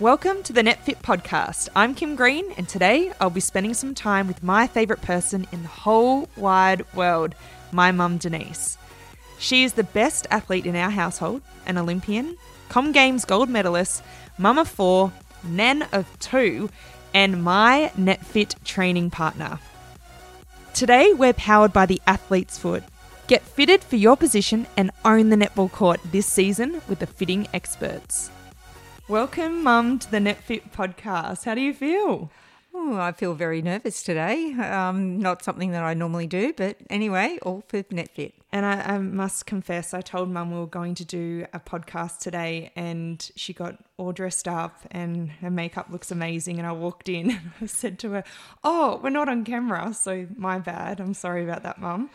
Welcome to the NetFit podcast. I'm Kim Green, and today I'll be spending some time with my favourite person in the whole wide world, my mum Denyse. She is the best athlete in our household, an Olympian, Com Games gold medalist, mum of four, nan of two, and my NetFit training partner. Today we're powered by the Athlete's Foot. Get fitted for your position and own the netball court this season with the fitting experts. Welcome, Mum, to the NetFit podcast. How do you feel? Oh, I feel very nervous today. Um, not something that I normally do, but anyway, all for NetFit. And I, I must confess, I told Mum we were going to do a podcast today, and she got all dressed up, and her makeup looks amazing. And I walked in, and I said to her, "Oh, we're not on camera, so my bad. I'm sorry about that, Mum."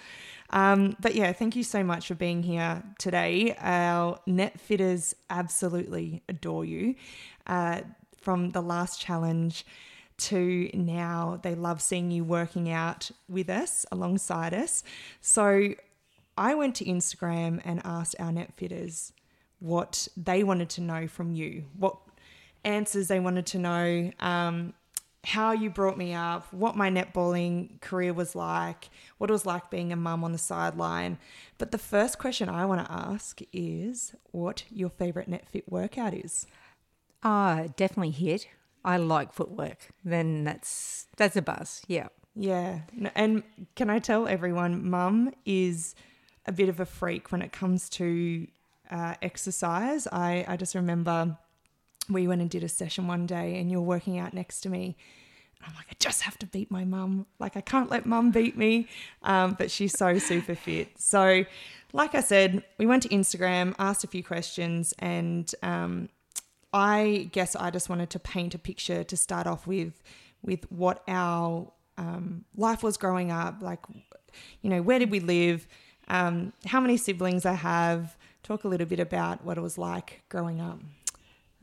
Um, but yeah, thank you so much for being here today. Our net fitters absolutely adore you. Uh, from the last challenge to now, they love seeing you working out with us, alongside us. So I went to Instagram and asked our net fitters what they wanted to know from you, what answers they wanted to know. Um, how you brought me up, what my netballing career was like, what it was like being a mum on the sideline. But the first question I want to ask is what your favorite NetFit workout is. Ah, definitely HIIT. I like footwork. Then that's that's a buzz. Yeah. Yeah. And can I tell everyone, mum is a bit of a freak when it comes to uh, exercise. I, I just remember we went and did a session one day and you're working out next to me. I'm like, I just have to beat my mum. Like, I can't let mum beat me. Um, but she's so super fit. So, like I said, we went to Instagram, asked a few questions, and um, I guess I just wanted to paint a picture to start off with, with what our um, life was growing up. Like, you know, where did we live? Um, how many siblings I have? Talk a little bit about what it was like growing up.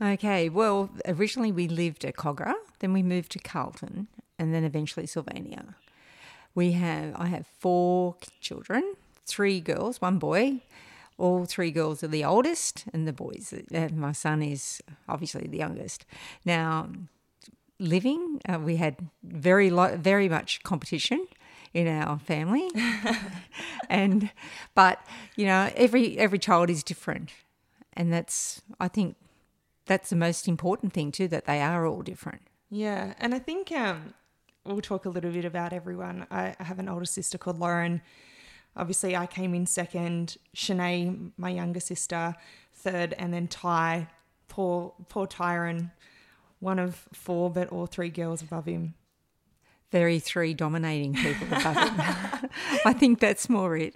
Okay, well, originally we lived at Kogarah, then we moved to Carlton, and then eventually Sylvania. We have I have four children, three girls, one boy. All three girls are the oldest, and the boys. Uh, my son is obviously the youngest. Now, living, uh, we had very lo- very much competition in our family, and but you know every every child is different, and that's I think that's the most important thing too that they are all different. Yeah and i think um, we'll talk a little bit about everyone. I, I have an older sister called lauren. Obviously i came in second Shanae, my younger sister third and then ty. Poor poor tyron one of four but all three girls above him very three dominating people above him. I think that's more it.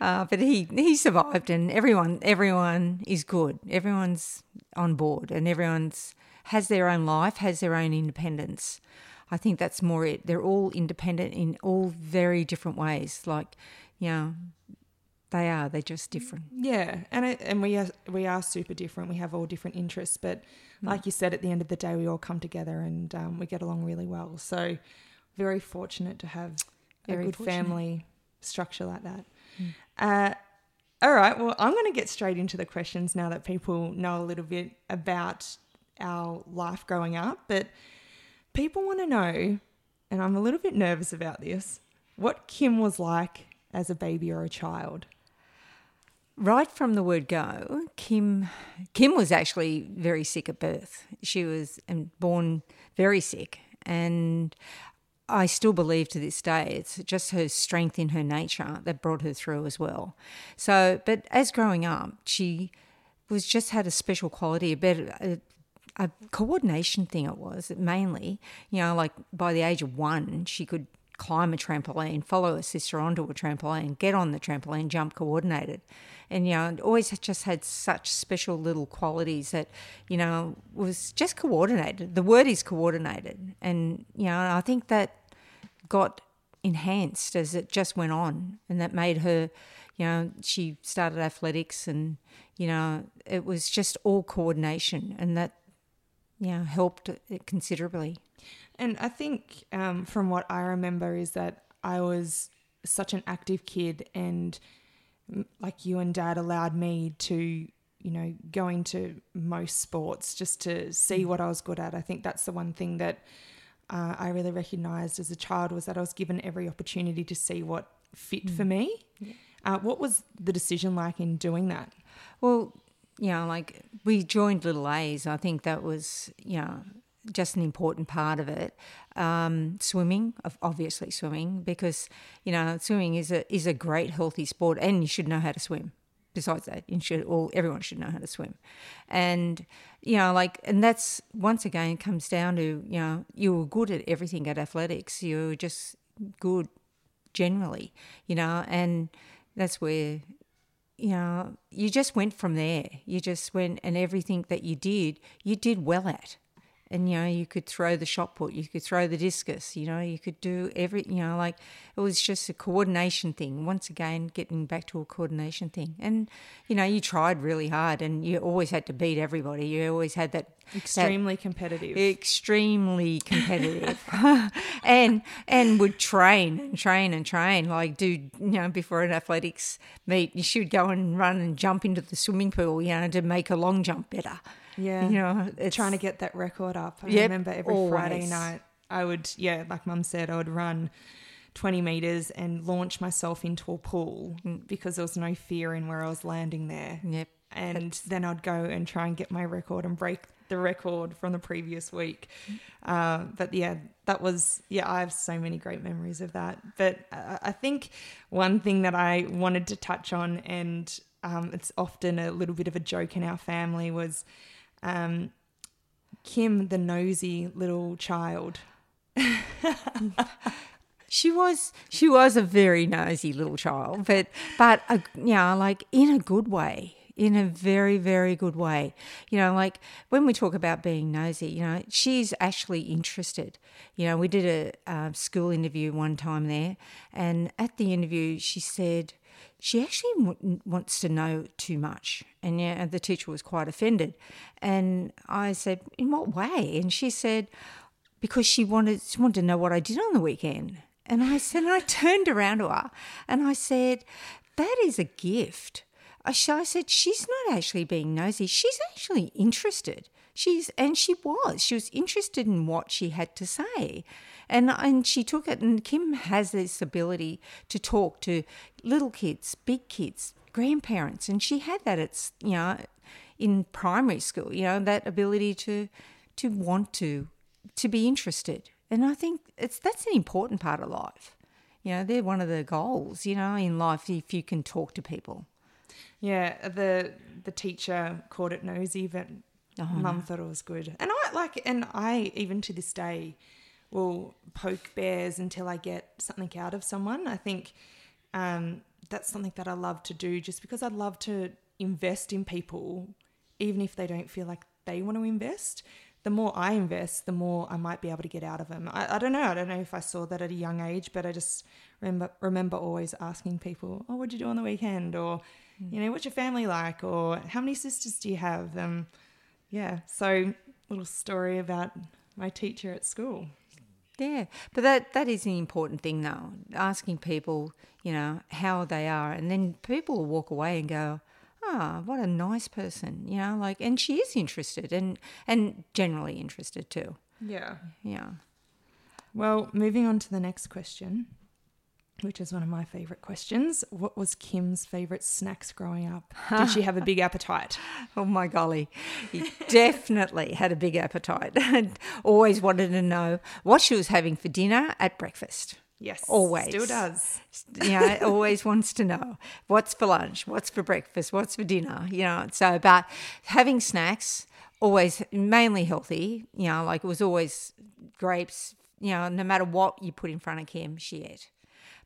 Uh, but he he survived, and everyone everyone is good. Everyone's on board, and everyone's has their own life, has their own independence. I think that's more it. They're all independent in all very different ways. Like, you know, they are. They're just different. Yeah, and it, and we are we are super different. We have all different interests, but mm. like you said, at the end of the day, we all come together and um, we get along really well. So very fortunate to have very a good fortunate. family structure like that. Mm. Uh, all right, well, I'm going to get straight into the questions now that people know a little bit about our life growing up. But people want to know, and I'm a little bit nervous about this, what Kim was like as a baby or a child. Right from the word go, Kim Kim was actually very sick at birth. She was born very sick, and I still believe to this day it's just her strength in her nature that brought her through as well. So, but as growing up, she was just had a special quality, a better a, a coordination thing. It was mainly, you know, like by the age of one, she could climb a trampoline, follow her sister onto a trampoline, get on the trampoline, jump coordinated. And, you know, always just had such special little qualities that, you know, was just coordinated. The word is coordinated. And, you know, I think that got enhanced as it just went on. And that made her, you know, she started athletics and, you know, it was just all coordination. And that, you know, helped considerably. And I think um, from what I remember is that I was such an active kid, and like you and dad allowed me to you know, going to most sports just to see what I was good at. I think that's the one thing that uh, I really recognized as a child was that I was given every opportunity to see what fit for me. Uh, what was the decision like in doing that? Well, you know, like we joined Little A's. I think that was, you know, just an important part of it. Um, swimming, obviously swimming, because you know swimming is a is a great healthy sport, and you should know how to swim. Besides that, you should all everyone should know how to swim, and you know, like, and that's once again comes down to you know you were good at everything at athletics. You were just good generally, you know, and that's where you know, you just went from there. You just went, and everything that you did, you did well at. And, you know, you could throw the shot put, you could throw the discus, you know, you could do every, you know, like it was just a coordination thing. Once again, getting back to a coordination thing. And, you know, you tried really hard and you always had to beat everybody. You always had that Extremely competitive. extremely competitive and and would train and train and train like do you know before an athletics meet you should go and run and jump into the swimming pool you know to make a long jump better Yeah. you know it's trying to get that record up. I Yep, remember every Friday night I would, yeah, like mum said, I would run 20 meters and launch myself into a pool Mm. because there was no fear in where I was landing there. yep And then I'd go and try and get my record and break the record from the previous week. Uh, but yeah, that was, yeah, I have so many great memories of that. But uh, I think one thing that I wanted to touch on, and um, it's often a little bit of a joke in our family, was um, Kim, the nosy little child. she was she was a very nosy little child but but a, you know like in a good way in a very very good way you know like when we talk about being nosy you know she's actually interested you know we did a um, school interview one time there and at the interview she said she actually w- wants to know too much. And yeah, the teacher was quite offended. And I said, In what way? And she said, Because she wanted, she wanted to know what I did on the weekend. And I said, and I turned around to her and I said, That is a gift. I said, She's not actually being nosy. She's actually interested. She's and she was. She was interested in what she had to say. And and she took it and Kim has this ability to talk to little kids, big kids, grandparents, and she had that at you know in primary school, you know, that ability to to want to to be interested. And I think it's that's an important part of life. You know, they're one of the goals, you know, in life if you can talk to people. Yeah, the the teacher called it nosy, but oh, mum thought it was good. And I like, and I even to this day will poke bears until I get something out of someone. I think um, that's something that I love to do, just because I love to invest in people, even if they don't feel like they want to invest. The more I invest, the more I might be able to get out of them. I, I don't know. I don't know if I saw that at a young age, but I just remember remember always asking people, "Oh, what'd you do on the weekend?" or you know, what's your family like? Or how many sisters do you have? Um, yeah. So, little story about my teacher at school. Yeah, but that that is an important thing though. Asking people, you know, how they are, and then people will walk away and go, "Ah, what a nice person," you know, like, and she is interested and and generally interested too. Yeah. Yeah. Well, moving on to the next question, which is one of my favorite questions. What was Kim's favorite snacks growing up? Did she have a big appetite? Oh my golly, he definitely had a big appetite and always wanted to know what she was having for dinner at breakfast. Yes. Always. Still does. Yeah, always wants to know what's for lunch, what's for breakfast, what's for dinner. You know, so but having snacks always mainly healthy. You know, like it was always grapes. You know, no matter what you put in front of Kim, she ate.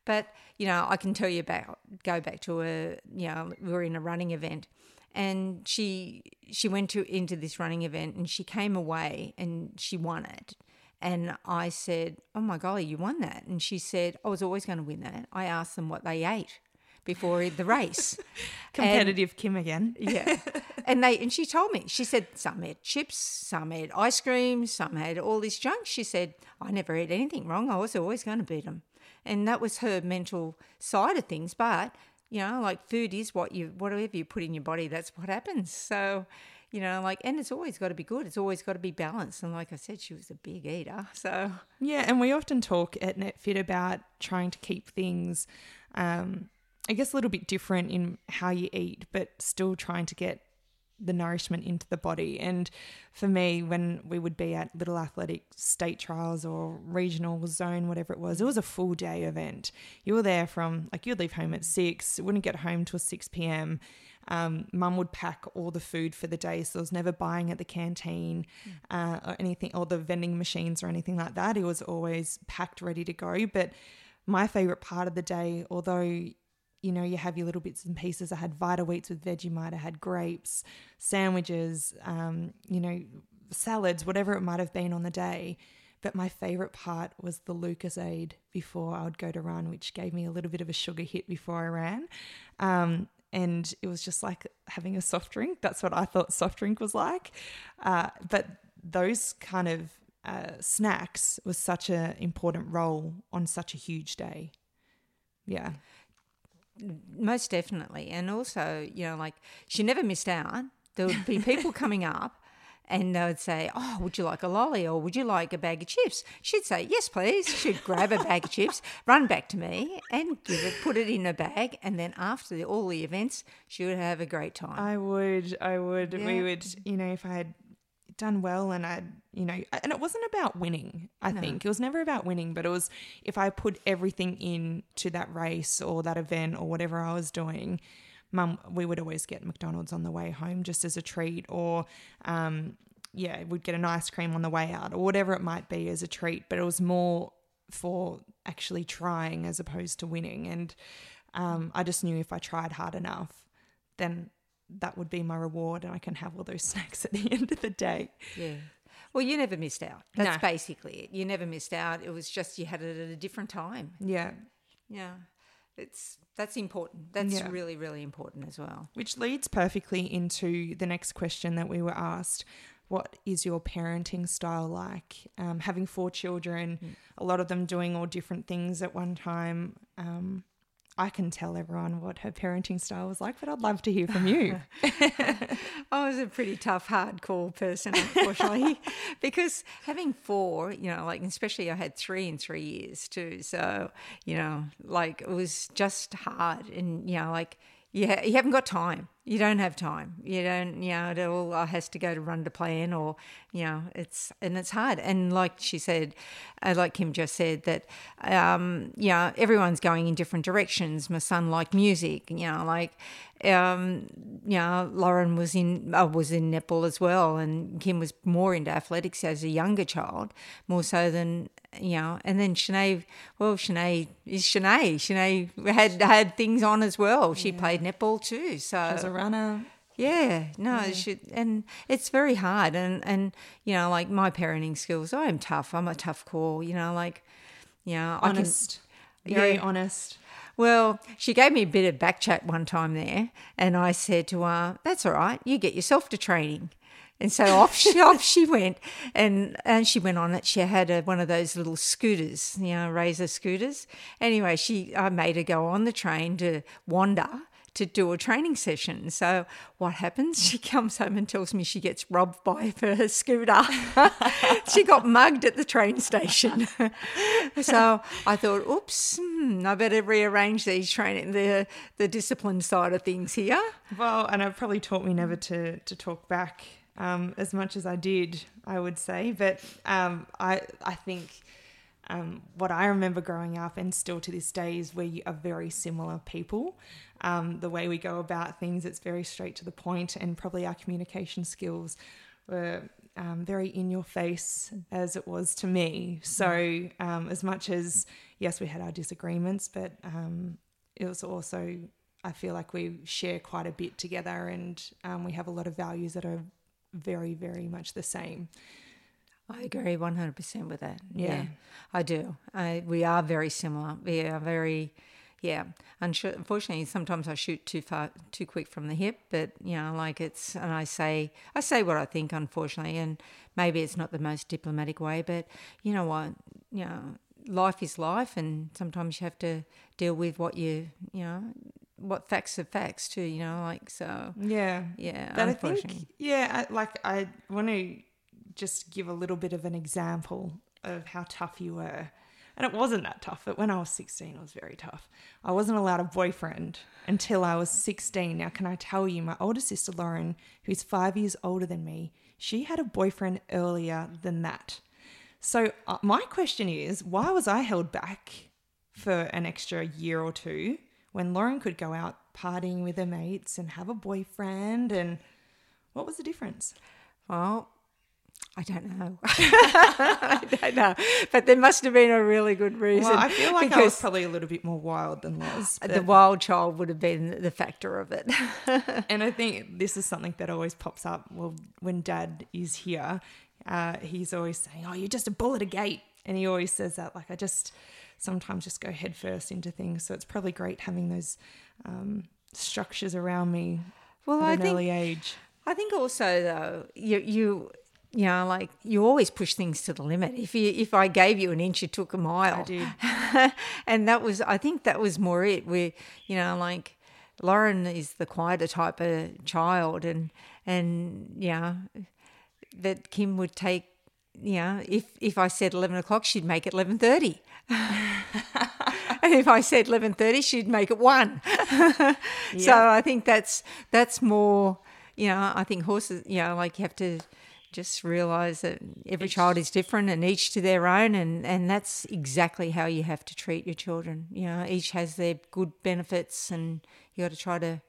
But you know, I can tell you about go back to a you know we were in a running event, and she she went to into this running event and she came away and she won it. And I said, "Oh my golly, you won that!" And she said, "I was always going to win that." I asked them what they ate before the race. Competitive Kim again. Yeah. and they and she told me, she said some had chips, some had ice cream, some had all this junk. She said, I never ate anything wrong. I was always going to beat them. And that was her mental side of things. But You know, like food is what you, whatever you put in your body, that's what happens. So, you know, like, and it's always got to be good. It's always got to be balanced. And like I said, she was a big eater. So, Yeah, and we often talk at NetFit about trying to keep things, um, I guess, a little bit different in how you eat, but still trying to get the nourishment into the body. And for me, when we would be at little athletic state trials or regional zone, whatever it was, it was a full day event. You were there from like you'd leave home at six, wouldn't get home till six p.m. Um, Mum would pack all the food for the day, so I was never buying at the canteen uh, or anything, or the vending machines or anything like that. It was always packed, ready to go. But my favorite part of the day, although you know, you have your little bits and pieces. I had Vita-Weats with Vegemite. I had grapes, sandwiches, um, you know, salads, whatever it might have been on the day. But my favorite part was the Lucozade before I would go to run, which gave me a little bit of a sugar hit before I ran. Um, and it was just like having a soft drink. That's what I thought soft drink was like. Uh, but those kind of uh, snacks was such an important role on such a huge day. Yeah. Most definitely. And also, you know, like she never missed out. There would be people coming up and they would say, Oh, would you like a lolly or would you like a bag of chips? She'd say, Yes, please. She'd grab a bag of chips, run back to me and give it, put it in a bag. And then after the, all the events, she would have a great time. I would, I would, we would, you know, if I had done well and I'd, you know, and it wasn't about winning, I think. It was never about winning, but it was if I put everything in to that race or that event or whatever I was doing, mum, we would always get McDonald's on the way home just as a treat or, um, yeah, we'd get an ice cream on the way out or whatever it might be as a treat, but it was more for actually trying as opposed to winning. And um, I just knew if I tried hard enough, then that would be my reward and I can have all those snacks at the end of the day. Yeah. Well, you never missed out. That's No. basically it. You never missed out. It was just you had it at a different time. Yeah. Yeah. It's that's important. That's Yeah. really, really important as well. Which leads perfectly into the next question that we were asked. What is your parenting style like? Um, having four children, a lot of them doing all different things at one time. Um, I can tell everyone what her parenting style was like, but I'd love to hear from you. I was a pretty tough, hardcore person, unfortunately, because having four, you know, like especially I had three in three years too. So, you know, like it was just hard, and you know, like ha- you haven't got time. You don't have time. You don't, you know, it all has to go to run to plan, or you know, it's and it's hard. And like she said, uh, like Kim just said, that um, you know, everyone's going in different directions. My son liked music, you know, like um, you know, Lauren was in uh, was in netball as well, and Kim was more into athletics as a younger child, more so than you know. And then Shanae, well, Shanae is Shanae. Shanae had had things on as well. She played netball too, so As a runner, yeah, no, it should, and it's very hard. And and you know, like my parenting skills, I am tough. I'm a tough call. You know, like you know, I can honest, very yeah. honest. well, she gave me a bit of back chat one time there, and I said to her, "That's all right. You get yourself to training." And so off she off she went, and and she went on it. She had a, one of those little scooters, you know, razor scooters. Anyway, she I made her go on the train to wander to do a training session. So what happens? She comes home and tells me she gets robbed by her scooter. she got mugged at the train station. so I thought, oops, hmm, I better rearrange these training the the discipline side of things here. Well, and it probably taught me never to to talk back um, as much as I did, I would say. But um, I I think um, what I remember growing up, and still to this day, is we are very similar people. Um, the way we go about things, it's very straight to the point, and probably our communication skills were um, very in your face as it was to me. So, um, as much as yes, we had our disagreements, but it was also I feel like we share quite a bit together, and um, we have a lot of values that are very, very much the same. I agree one hundred percent with that. Yeah. Yeah, I do. I, we are very similar. We are very, yeah. Unfortunately, sometimes I shoot too far, too quick from the hip. But you know, like it's, and I say, I say what I think. Unfortunately, and maybe it's not the most diplomatic way, but you know what, you know, life is life, and sometimes you have to deal with what you, you know, what facts are facts too. You know, like so. Yeah. Yeah, But I think, yeah, I, like I want to just give a little bit of an example of how tough you were. And it wasn't that tough, but when I was 16, it was very tough. I wasn't allowed a boyfriend until I was 16. Now, can I tell you, my older sister Lauren, who's five years older than me, she had a boyfriend earlier than that. So, uh, my question is why was I held back for an extra year or two when Lauren could go out partying with her mates and have a boyfriend? And what was the difference? Well, I don't know. I don't know, but there must have been a really good reason. Well, I feel like I was probably a little bit more wild than Loz. the wild child would have been the factor of it. and I think this is something that always pops up. Well, when Dad is here, uh, he's always saying, "Oh, you're just a bull at a gate," and he always says that. Like I just sometimes just go headfirst into things. So it's probably great having those um, structures around me well, at I an think early age. I think also though you you you know like you always push things to the limit. If you if I gave you an inch, you took a mile. I did. and that was I think that was more it. We you know like Lauren is the quieter type of child, and and yeah, that Kim would take. Yeah, if if I said eleven o'clock, she'd make it eleven thirty. and if I said eleven thirty, she'd make it one. So I think that's that's more. You know, I think horses. You know, like you have to just realize that every child is different and each to their own, and and that's exactly how you have to treat your children. You know, each has their good benefits, and you got to try to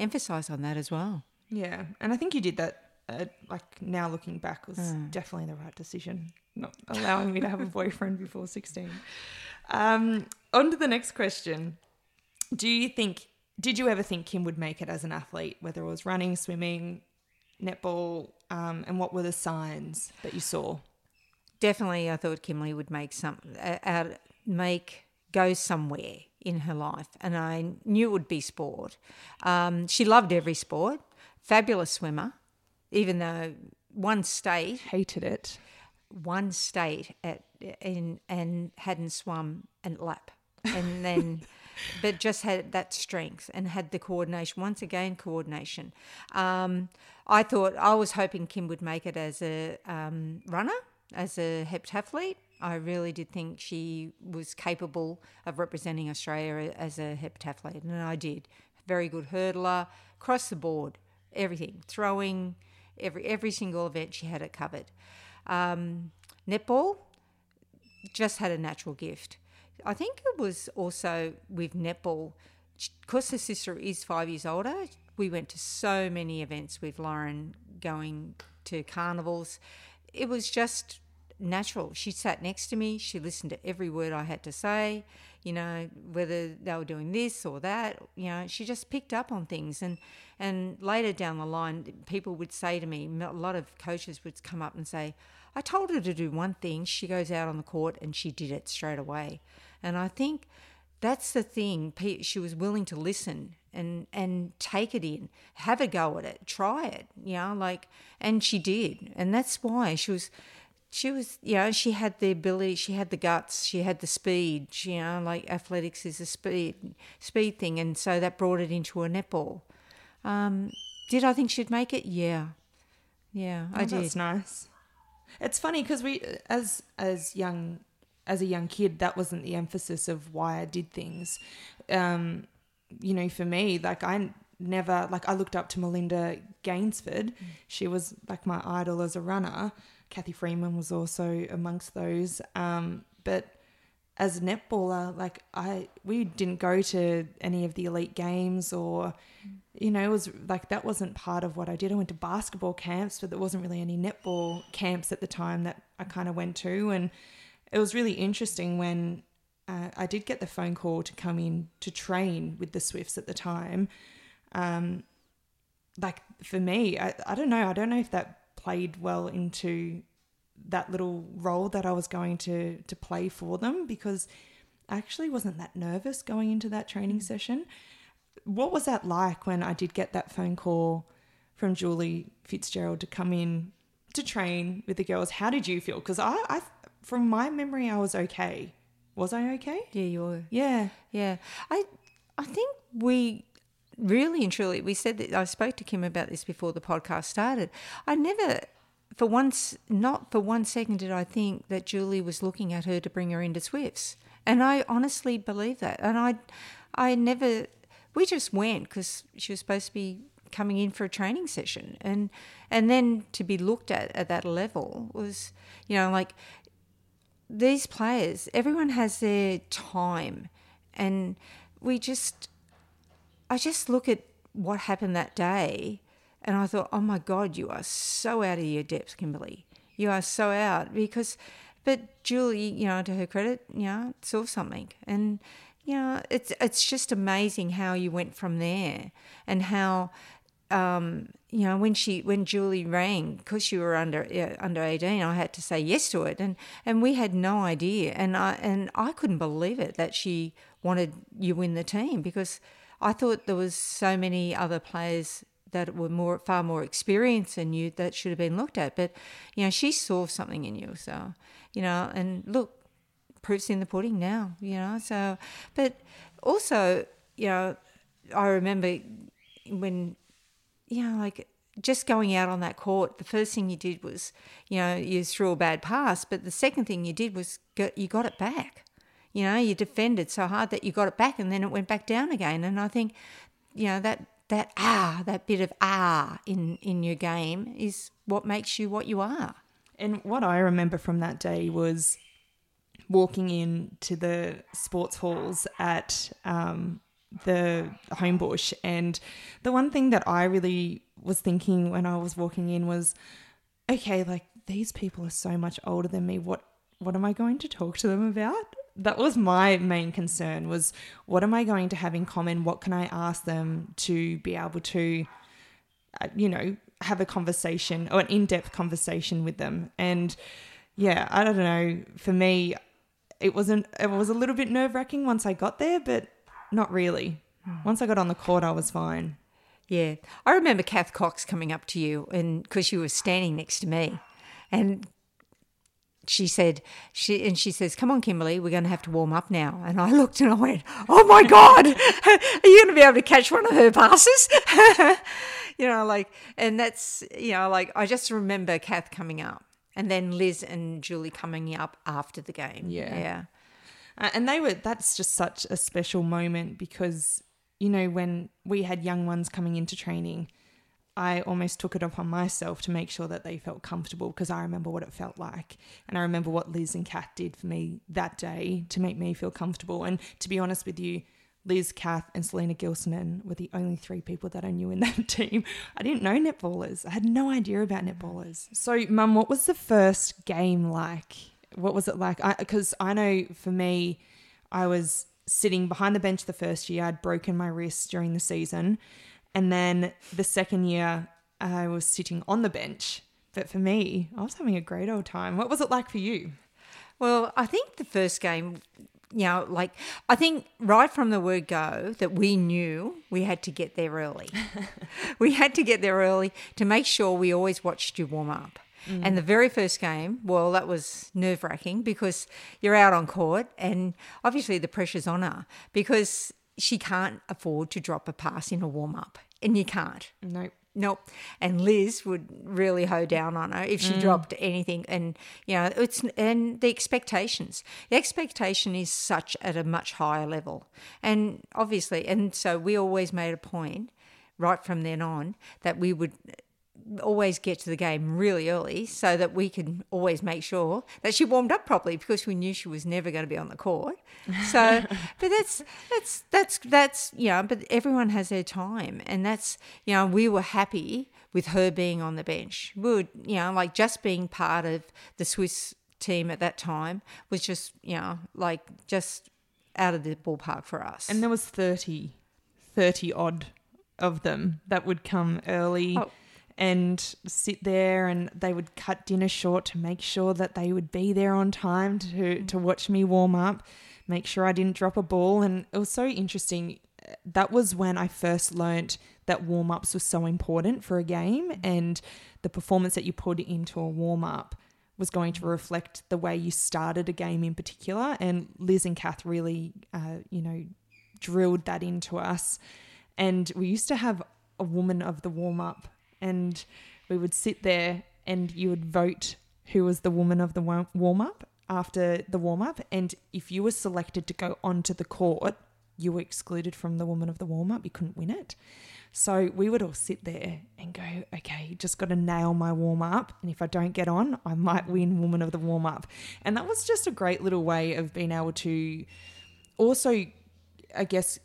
emphasize on that as well. Yeah, and I think you did that. Uh, like now looking back, was definitely the right decision. Not allowing me to have a boyfriend before sixteen. Um, on to the next question. Do you think? Did you ever think Kim would make it as an athlete, whether it was running, swimming, netball, um, and what were the signs that you saw? definitely I thought Kimberly would make some uh, out make go somewhere in her life, and I knew it would be sport. Um, she loved every sport, fabulous swimmer, even though one state Hated it. one state at in and hadn't swum a lap, and then. But just had that strength and had the coordination. Once again, coordination. Um, I thought I was hoping Kim would make it as a um, runner, as a heptathlete. I really did think she was capable of representing Australia as a heptathlete, and I did. Very good hurdler, across the board, everything, throwing, every every single event she had it covered. Um, netball, just had a natural gift. I think it was also with netball, because her sister is five years older. We went to so many events with Lauren, going to carnivals. It was just natural. She sat next to me. She listened to every word I had to say. You know, whether they were doing this or that. You know, she just picked up on things. And and later down the line, people would say to me, a lot of coaches would come up and say, I told her to do one thing. She goes out on the court and she did it straight away. And I think that's the thing. She was willing to listen and and take it in, have a go at it, try it. You know, like, and she did, and that's why she was. She was, you know, she had the ability, she had the guts, she had the speed. She, you know, like athletics is a speed speed thing, and so that brought it into a netball. Um, did I think she'd make it? Yeah, yeah, I Oh, did. That's nice. It's funny because we, as as young, as a young kid, that wasn't the emphasis of why I did things. Um, you know, for me, like I never, like I looked up to Melinda Gainsford. She was like my idol as a runner. Cathy Freeman was also amongst those. Um, but as a netballer, like I, we didn't go to any of the elite games or, you know, it was like that wasn't part of what I did. I went to basketball camps, but there wasn't really any netball camps at the time that I kind of went to. And it was really interesting when uh, I did get the phone call to come in to train with the Swifts at the time. Um, like for me, I, I don't know. I don't know if that played well into that little role that I was going to to play for them because I actually wasn't that nervous going into that training mm. session. What was that like when I did get that phone call from Julie Fitzgerald to come in to train with the girls? How did you feel? Because I, I, from my memory, I was okay. Was I okay? Yeah, you were. Yeah. Yeah, I I think we really and truly, we said that I spoke to Kim about this before the podcast started. I never, for once, not for one second, did I think that Julie was looking at her to bring her into Swifts, and I honestly believe that. And I, I never. We just went because she was supposed to be coming in for a training session, and and then to be looked at at that level was, you know, like these players. Everyone has their time, and we just I just look at what happened that day and I thought, oh my God, you are so out of your depth, Kimberly. You are so out because, but Julie, you know, to her credit, you know, saw something. And, you know, it's, it's just amazing how you went from there and how, um, you know, when she when Julie rang because you were under uh, under eighteen, I had to say yes to it, and and we had no idea, and I and I couldn't believe it that she wanted you in the team because I thought there was so many other players that were more far more experienced than you that should have been looked at. But you know, she saw something in you, so you know, and look, proof's in the pudding now. You know, so but also, you know, I remember when you know, like just going out on that court, the first thing you did was, you know, you threw a bad pass, but the second thing you did was go, you got it back. You know, you defended so hard that you got it back and then it went back down again. And I think, you know, that that ah, that bit of ah in in your game is what makes you what you are. And what I remember from that day was walking in to the sports halls at um, the Homebush, and the one thing that I really was thinking when I was walking in was, okay, like these people are so much older than me. What what am I going to talk to them about? That was my main concern was what am I going to have in common? What can I ask them to be able to, uh, you know, have a conversation or an in-depth conversation with them? And yeah, I don't know. For me, it wasn't. It was a little bit nerve-wracking once I got there, but not really. Hmm. Once I got on the court, I was fine. Yeah, I remember Kath Cox coming up to you, and because you were standing next to me, and she said she and she says come on kimberly we're going to have to warm up now. And i looked and i went oh my god are you going to be able to catch one of her passes? You know like and that's you know like i just remember kath coming up and then liz and julie coming up after the game. Yeah. Yeah. And they were that's just such a special moment because you know when we had young ones coming into training I almost took it upon myself to make sure that they felt comfortable because I remember what it felt like. And I remember what Liz and Kath did for me that day to make me feel comfortable. And to be honest with you, Liz, Kath, and Selina Gilsenan were the only three people that I knew in that team. I didn't know netballers. I had no idea about netballers. So, Mum, what was the first game like? What was it like? Because I, I know for me, I was sitting behind the bench the first year. I'd broken my wrist during the season. And then the second year, I was sitting on the bench. But for me, I was having a great old time. What was it like for you? Well, I think the first game, you know, like I think right from the word go that we knew we had to get there early. we had to get there early to make sure we always watched you warm up. Mm. And the very first game, well, that was nerve wracking because you're out on court and obviously the pressure's on her because she can't afford to drop a pass in a warm up, and you can't. Nope. Nope. And Liz would really hoe down on her if she mm. dropped anything. And, you know, it's, and the expectations. The expectation is such at a much higher level. And obviously, and so we always made a point right from then on that we would always get to the game really early so that we can always make sure that she warmed up properly because we knew she was never going to be on the court. So, but that's that's that's that's you know, but everyone has their time, and that's you know, we were happy with her being on the bench. We would you know, like just being part of the Swifts team at that time was just you know, like just out of the ballpark for us. And there was 30, 30 odd of them that would come early. Oh and sit there and they would cut dinner short to make sure that they would be there on time to mm. to watch me warm up make sure I didn't drop a ball. And it was so interesting uh, that was when I first learnt that warm ups were so important for a game mm. and the performance that you put into a warm up was going to mm. reflect the way you started a game in particular. And Liz and Kath really uh, you know drilled that into us. And we used to have a woman of the warm up, and we would sit there and you would vote who was the woman of the warm up after the warm up. And if you were selected to go onto the court, you were excluded from the woman of the warm up. You couldn't win it. So we would all sit there and go, okay, just got to nail my warm up. And if I don't get on, I might win woman of the warm up. And that was just a great little way of being able to also, I guess,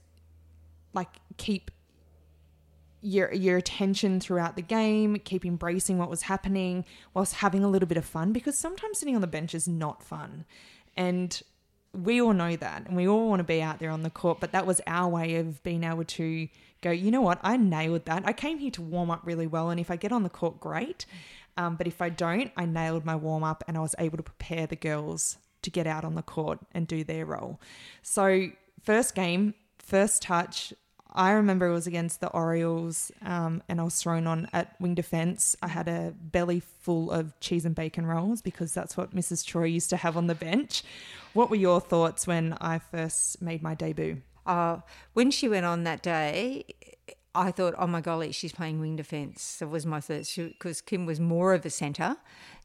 like keep your your attention throughout the game, keep embracing what was happening whilst having a little bit of fun because sometimes sitting on the bench is not fun. And we all know that and we all want to be out there on the court, but that was our way of being able to go, you know what, I nailed that. I came here to warm up really well and if I get on the court, great. Um, but if I don't, I nailed my warm up and I was able to prepare the girls to get out on the court and do their role. So, first game, first touch, I remember it was against the Orioles, um, and I was thrown on at wing defense. I had a belly full of cheese and bacon rolls because that's what Mrs. Troy used to have on the bench. What were your thoughts when I first made my debut? Uh, when she went on that day, I thought, oh my golly, she's playing wing defence. That was my first, because Kim was more of a centre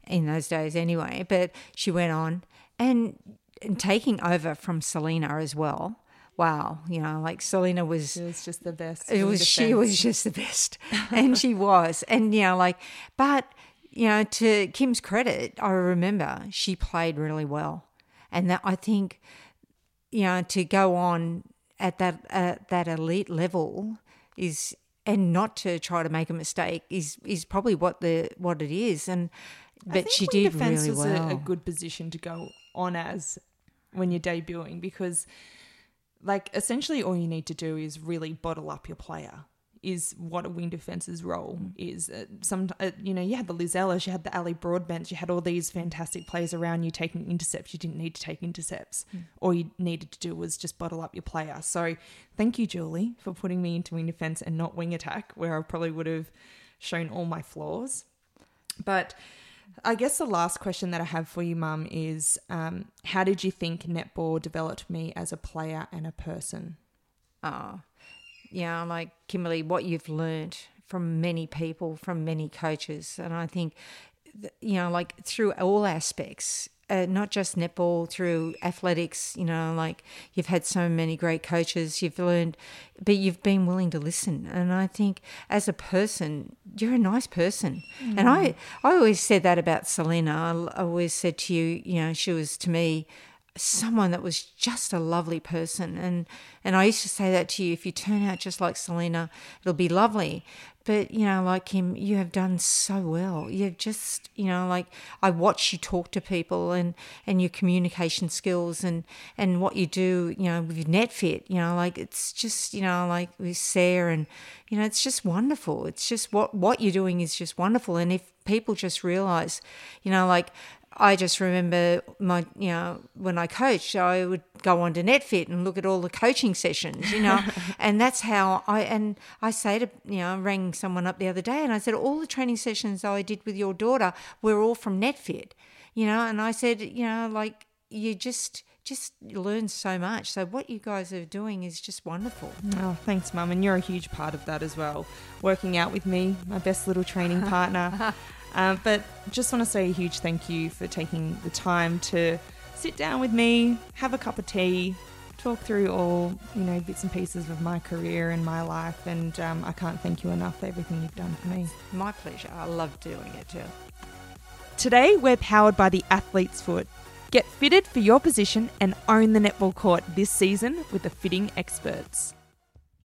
in those days anyway. But she went on and, and taking over from Selina as well wow, you know, like Selina was. She was just the best. It was. She was just the best, and she was, and you know, like, but you know, to Kim's credit, I remember she played really well, and that I think, you know, to go on at that at that elite level is and not to try to make a mistake is is probably what the what it is and but she did really was well. A, a good position to go on as when you're debuting because like essentially all you need to do is really bottle up your player is what a wing defense's role mm. is. Uh, some, uh, you know, you had the Liz Ellis, you had the Ali Broadbents, you had all these fantastic players around you taking intercepts. You didn't need to take intercepts. Mm. All you needed to do was just bottle up your player. So thank you, Julie, for putting me into wing defense and not wing attack, where I probably would have shown all my flaws. But I guess the last question that I have for you, Mum, is um, how did you think netball developed me as a player and a person? Oh, yeah, like Kimberly, what you've learned from many people, from many coaches. And I think, you know, like through all aspects, uh, not just netball, through athletics, you know, like you've had so many great coaches, you've learned, but you've been willing to listen. And I think as a person, you're a nice person. Mm. And I, I always said that about Selina. I always said to you, you know, she was to me someone that was just a lovely person. And and I used to say that to you if you turn out just like Selina it'll be lovely. But you know like Kim you have done so well. You've just you know like I watch you talk to people and and your communication skills and and what you do you know with NetFit you know like it's just you know like with Sarah and you know it's just wonderful. It's just what what you're doing is just wonderful. And if people just realize you know like I just remember my, you know, when I coached, I would go on to NetFit and look at all the coaching sessions, you know, and that's how I, and I say to, you know, I rang someone up the other day and I said, all the training sessions I did with your daughter were all from NetFit, you know, and I said, you know, like you just, just learn so much. So what you guys are doing is just wonderful. Oh, thanks, Mum. And you're a huge part of that as well. Working out with me, my best little training partner. Um, but just want to say a huge thank you for taking the time to sit down with me, have a cup of tea, talk through all you know bits and pieces of my career and my life. And um, I can't thank you enough for everything you've done for me. My pleasure. I love doing it too. Today we're powered by the Athlete's Foot. Get fitted for your position and own the netball court this season with the fitting experts.